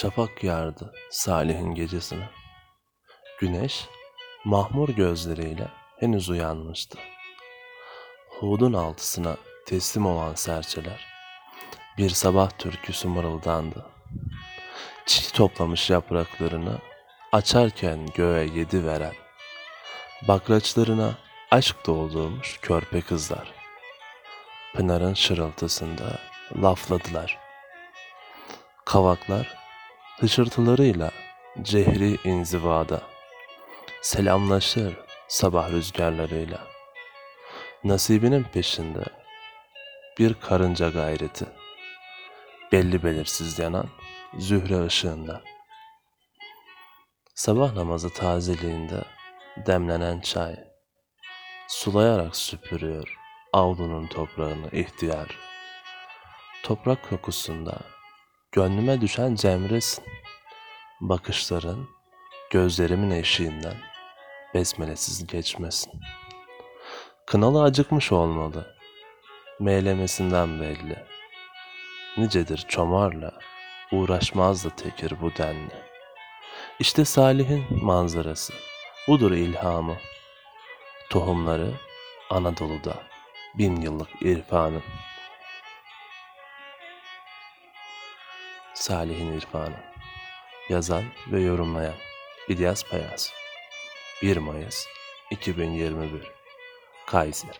Şafak yardı Salih'in gecesine. Güneş mahmur gözleriyle henüz uyanmıştı. Hudun altısına teslim olan serçeler bir sabah türküsü mırıldandı. Çiğ toplamış yapraklarını açarken göğe yedi veren, bakraçlarına aşk doldurmuş körpe kızlar. Pınarın şırıltısında lafladılar. Kavaklar hışırtılarıyla cehri inzivada selamlaşır sabah rüzgarlarıyla. Nasibinin peşinde bir karınca gayreti belli belirsiz yanan zühre ışığında. Sabah namazı tazeliğinde demlenen çay sulayarak süpürüyor avlunun toprağını ihtiyar. Toprak kokusunda gönlüme düşen cemresin. Bakışların gözlerimin eşiğinden besmelesiz geçmesin. Kınalı acıkmış olmalı. Meylemesinden belli. Nicedir çomarla uğraşmazdı tekir bu denli. İşte Salih'in manzarası. Budur ilhamı. Tohumları Anadolu'da bin yıllık irfanın. Salih'in irfanı. Yazan ve yorumlayan İlyas Payas. 1 Mayıs 2021 Kayseri